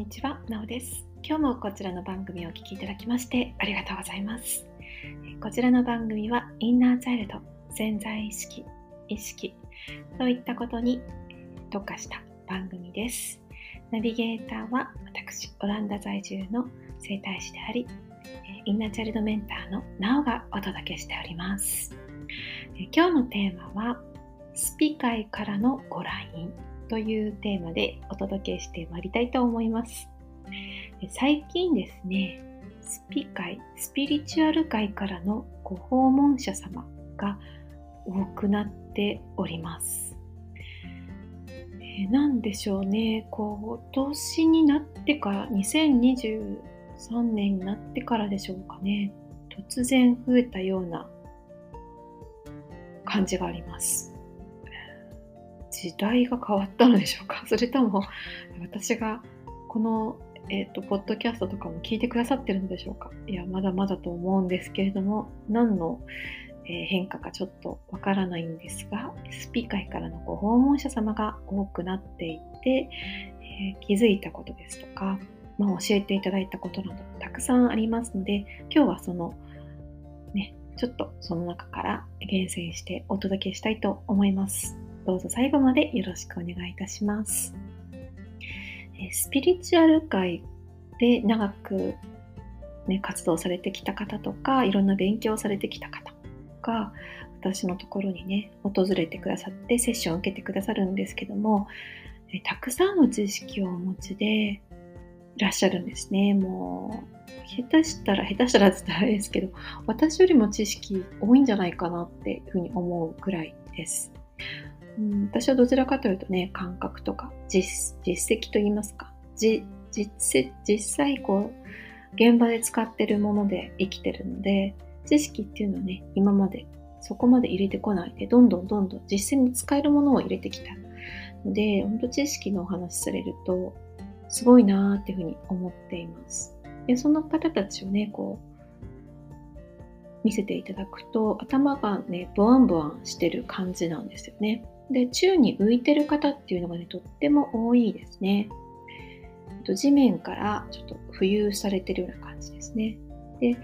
にちは、なおです。今日もこちらの番組をお聴きいただきましてありがとうございます。こちらの番組はインナーチャイルド、潜在意識、意識といったことに特化した番組です。ナビゲーターは私、オランダ在住の整体師であり、インナーチャイルドメンターのなおがお届けしております。今日のテーマは、スピ会からのご来院というテーマでお届けしてまいりたいと思います。最近ですね、スピ会、スピリチュアル界からのご訪問者様が多くなっております。えー、でしょうね、今年になってから、2023年になってからでしょうかね、突然増えたような感じがあります。時代が変わったのでしょうか？それとも私がこの、えーと、ポッドキャストとかも聞いてくださってるのでしょうか？いやまだまだと思うんですけれども何の、え、変化かちょっとわからないんですがスピ会からのご訪問者様が多くなっていて、えー、気づいたことですとか、まあ、教えていただいたことなどたくさんありますので今日はそのねちょっとその中から厳選してお届けしたいと思います。どうぞ最後までよろしくお願いいたします。スピリチュアル界で長く、ね、活動されてきた方とか、いろんな勉強されてきた方が、私のところにね、訪れてくださってセッションを受けてくださるんですけども、たくさんの知識をお持ちでいらっしゃるんですね。もう、下手したら、下手したらって言ったらあれですけど、私よりも知識多いんじゃないかなっていうふうに思うくらいです。うん、私はどちらかというとね、感覚とか実実績といいますか、実実際こう、現場で使ってるもので生きてるので、知識っていうのはね、今までそこまで入れてこないで、どんどんどんどん実践に使えるものを入れてきたので、本当知識のお話されると、すごいなーっていうふうに思っています。で、その方たちをね、こう、見せていただくと、頭がね、ボワンボワンしてる感じなんですよね。で、宙に浮いてる方っていうのがね、とっても多いですね。地面からちょっと浮遊されてるような感じですね。で、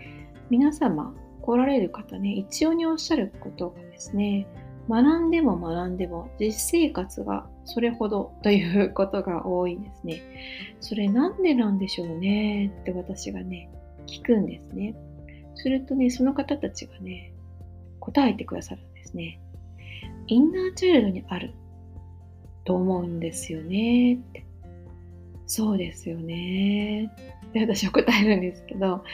皆様来られる方ね、一応におっしゃることがですね、学んでも学んでも実生活がそれほどということが多いんですね。それなんでなんでしょうねって私がね、聞くんですね。するとね、その方たちがね、答えてくださるんですね。インナーチャイルドにあると思うんですよねって。そうですよねって私は答えるんですけど、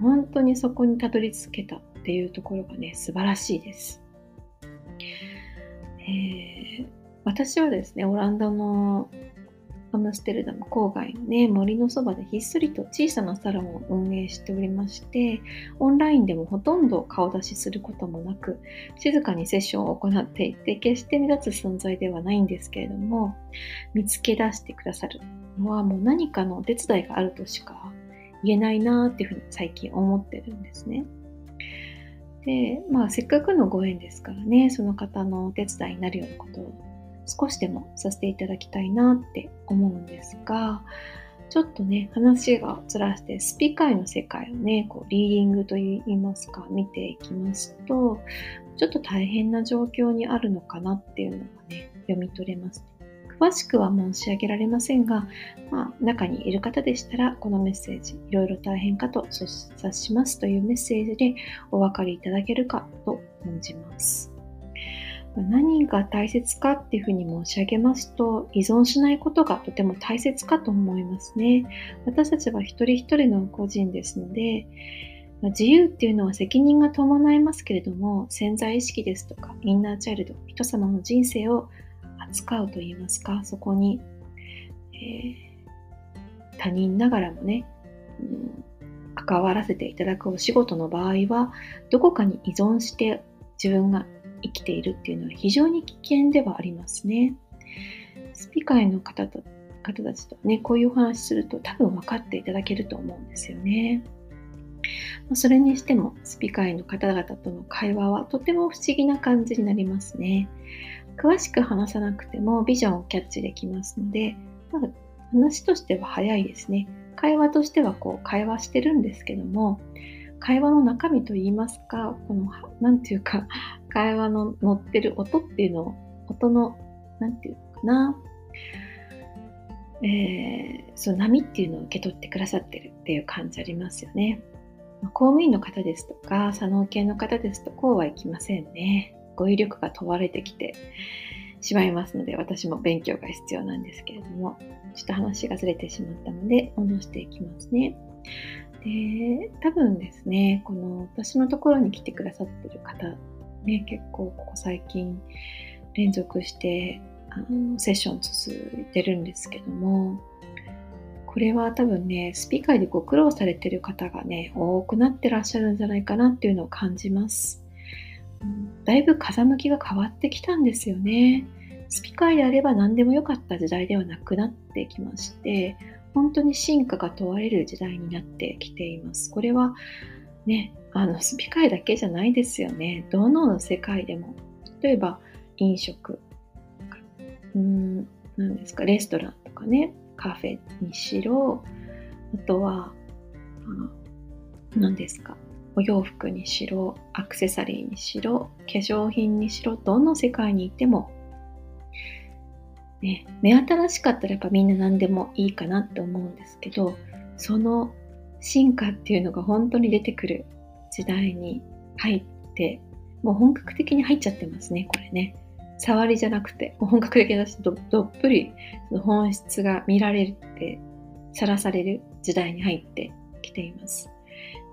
本当にそこにたどり着けたっていうところがね、素晴らしいです。えー、私はですね、オランダのアムステルダム郊外のね、森のそばでひっそりと小さなサロンを運営しておりまして、オンラインでもほとんど顔出しすることもなく、静かにセッションを行っていて、決して目立つ存在ではないんですけれども、見つけ出してくださるのはもう何かのお手伝いがあるとしか言えないなーっていうふうに最近思ってるんですね。で、まあせっかくのご縁ですからね、その方のお手伝いになるようなことを少しでもさせていただきたいなって思うんですが、ちょっとね、話がずらして、スピ界の世界をね、こうリーディングといいますか、見ていきますと、ちょっと大変な状況にあるのかなっていうのがね、読み取れます。詳しくは申し上げられませんが、まあ、中にいる方でしたら、このメッセージ、いろいろ大変かと察しますというメッセージでお分かりいただけるかと存じます。何が大切かっていうふうに申し上げますと、依存しないことがとても大切かと思いますね。私たちは一人一人の個人ですので、自由っていうのは責任が伴いますけれども、潜在意識ですとか、インナーチャイルド、人様の人生を扱うといいますか、そこに、えー、他人ながらもね、うん、関わらせていただくお仕事の場合は、どこかに依存して自分が生きているっていうのは非常に危険ではありますね。スピカイの方と方たちとね、こういうお話すると多分分かっていただけると思うんですよね。それにしても、スピカイの方々との会話はとても不思議な感じになりますね。詳しく話さなくてもビジョンをキャッチできますので、まあ、話としては早いですね。会話としてはこう会話してるんですけども、会話の中身といいますか、この、なんていうか、会話の乗ってる音っていうのを、音の、なんていうのかな、えー、その波っていうのを受け取ってくださってるっていう感じありますよね。公務員の方ですとか、左脳系の方ですと、こうはいきませんね。語彙力が問われてきてしまいますので、私も勉強が必要なんですけれども、ちょっと話がずれてしまったので、戻していきますね。で、多分ですね、この私のところに来てくださってる方、ね、結構ここ最近連続してあのセッション続いてるんですけども、これは多分ね、スピーカーでご苦労されてる方がね、多くなってらっしゃるんじゃないかなっていうのを感じます。うん、だいぶ風向きが変わってきたんですよね。スピーカーであれば何でもよかった時代ではなくなってきまして、本当に進化が問われる時代になってきています。これはね、あのスピカーだけじゃないですよね。どの世界でも。例えば飲食、うん、何ですか、レストランとかね、カフェにしろ、あとは、何ですか、お洋服にしろ、アクセサリーにしろ、化粧品にしろ、どの世界にいても、ね、目新しかったらやっぱみんな何でもいいかなって思うんですけど、その進化っていうのが本当に出てくる時代に入って、もう本格的に入っちゃってますね、これね。触りじゃなくて、本格的だしどどっぷりその本質が見られるって、さらされる時代に入ってきています。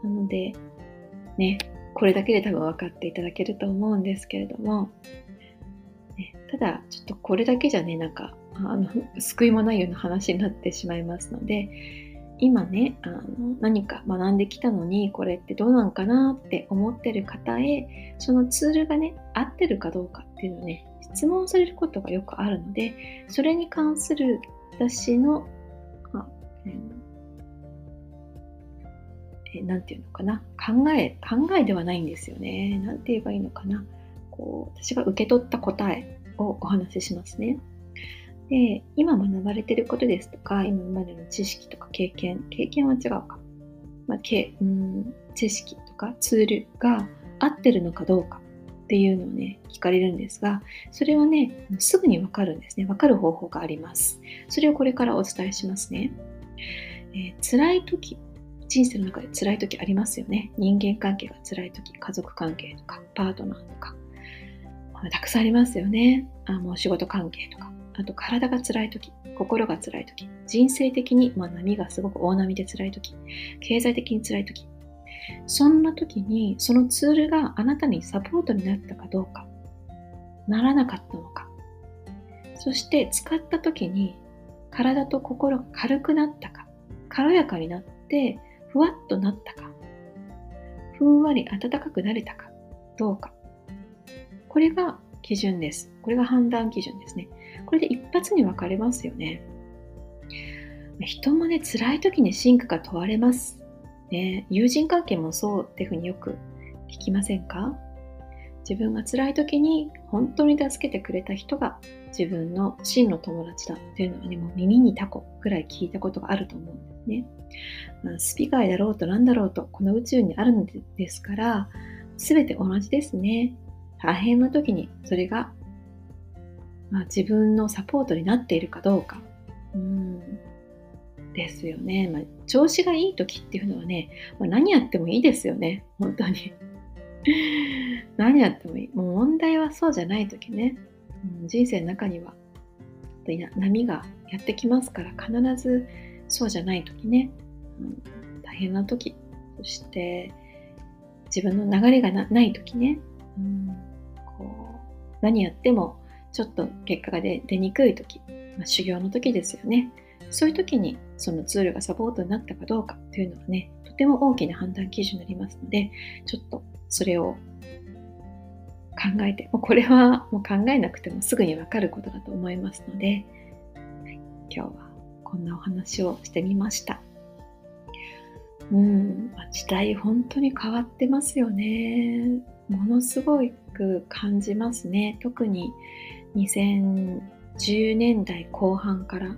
なので、ね、これだけで多分分かっていただけると思うんですけれども、ね、ただ、ちょっとこれだけじゃね、なんか、あの救いもないような話になってしまいますので、今ねあの何か学んできたのにこれってどうなんかなって思ってる方へそのツールがね合ってるかどうかっていうのね質問されることがよくあるので、それに関する私の、あえー、ていうのかな、考え、考えではないんですよね。なんて言えばいいのかな。こう、私が受け取った答えをお話ししますね。で、今学ばれてることですとか、今までの知識とか経験、経験は違うか。まあ、けうん知識とかツールが合ってるのかどうかっていうのをね、聞かれるんですが、それはね、すぐにわかるんですね。わかる方法があります。それをこれからお伝えしますね。えー、辛い時、人生の中で辛い時ありますよね。人間関係が辛い時、家族関係とか、パートナーとか、まあ、たくさんありますよね。あもう仕事関係とか、あと体が辛い時、心が辛い時、人生的に、まあ、波がすごく大波で辛い時、経済的に辛い時、そんな時にそのツールがあなたにサポートになったかどうか、ならなかったのか、そして使った時に体と心が軽くなったか、軽やかになってふわっとなったか、ふんわり暖かくなれたかどうか。これが基準です。これが判断基準ですね。これで一発に分かれますよね。人もね、辛い時に進化が問われます。ね、友人関係もそうっていうふうによく聞きませんか？自分が辛い時に本当に助けてくれた人が自分の真の友達だっていうのはね、もう耳にタコぐらい聞いたことがあると思うんですね。まあ、スピガイだろうと何だろうと、この宇宙にあるのですから、全て同じですね。大変な時にそれが、まあ、自分のサポートになっているかどうか。うんですよね。まあ、調子がいい時っていうのはね、まあ、何やってもいいですよね。本当に。何やってもいい。もう問題はそうじゃない時ね。うん、人生の中には波がやってきますから必ずそうじゃない時ね、うん、大変な時そして自分の流れがない時ね、うん、こう何やってもちょっと結果が出にくい時、まあ、修行の時ですよねそういう時にそのツールがサポートになったかどうかというのはね、とても大きな判断基準になりますので、ちょっとそれを考えて、もうこれはもう考えなくてもすぐにわかることだと思いますので、はい、今日はこんなお話をしてみました。うん、時代本当に変わってますよね。ものすごく感じますね。特に2010年代後半から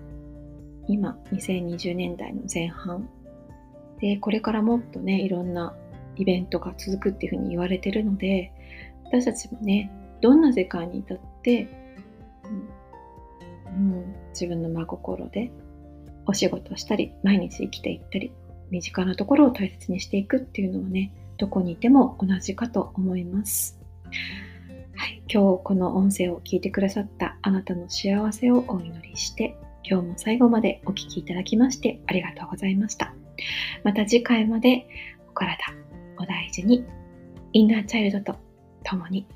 今2020年代の前半でこれからもっとねいろんなイベントが続くっていうふうに言われてるので私たちもねどんな世界に至って、うん、うん、自分の真心でお仕事をしたり毎日生きていったり身近なところを大切にしていくっていうのはねどこにいても同じかと思います。今日この音声を聞いてくださったあなたの幸せをお祈りして今日も最後までお聴きいただきましてありがとうございました。また次回までお体お大事にインナーチャイルドと共に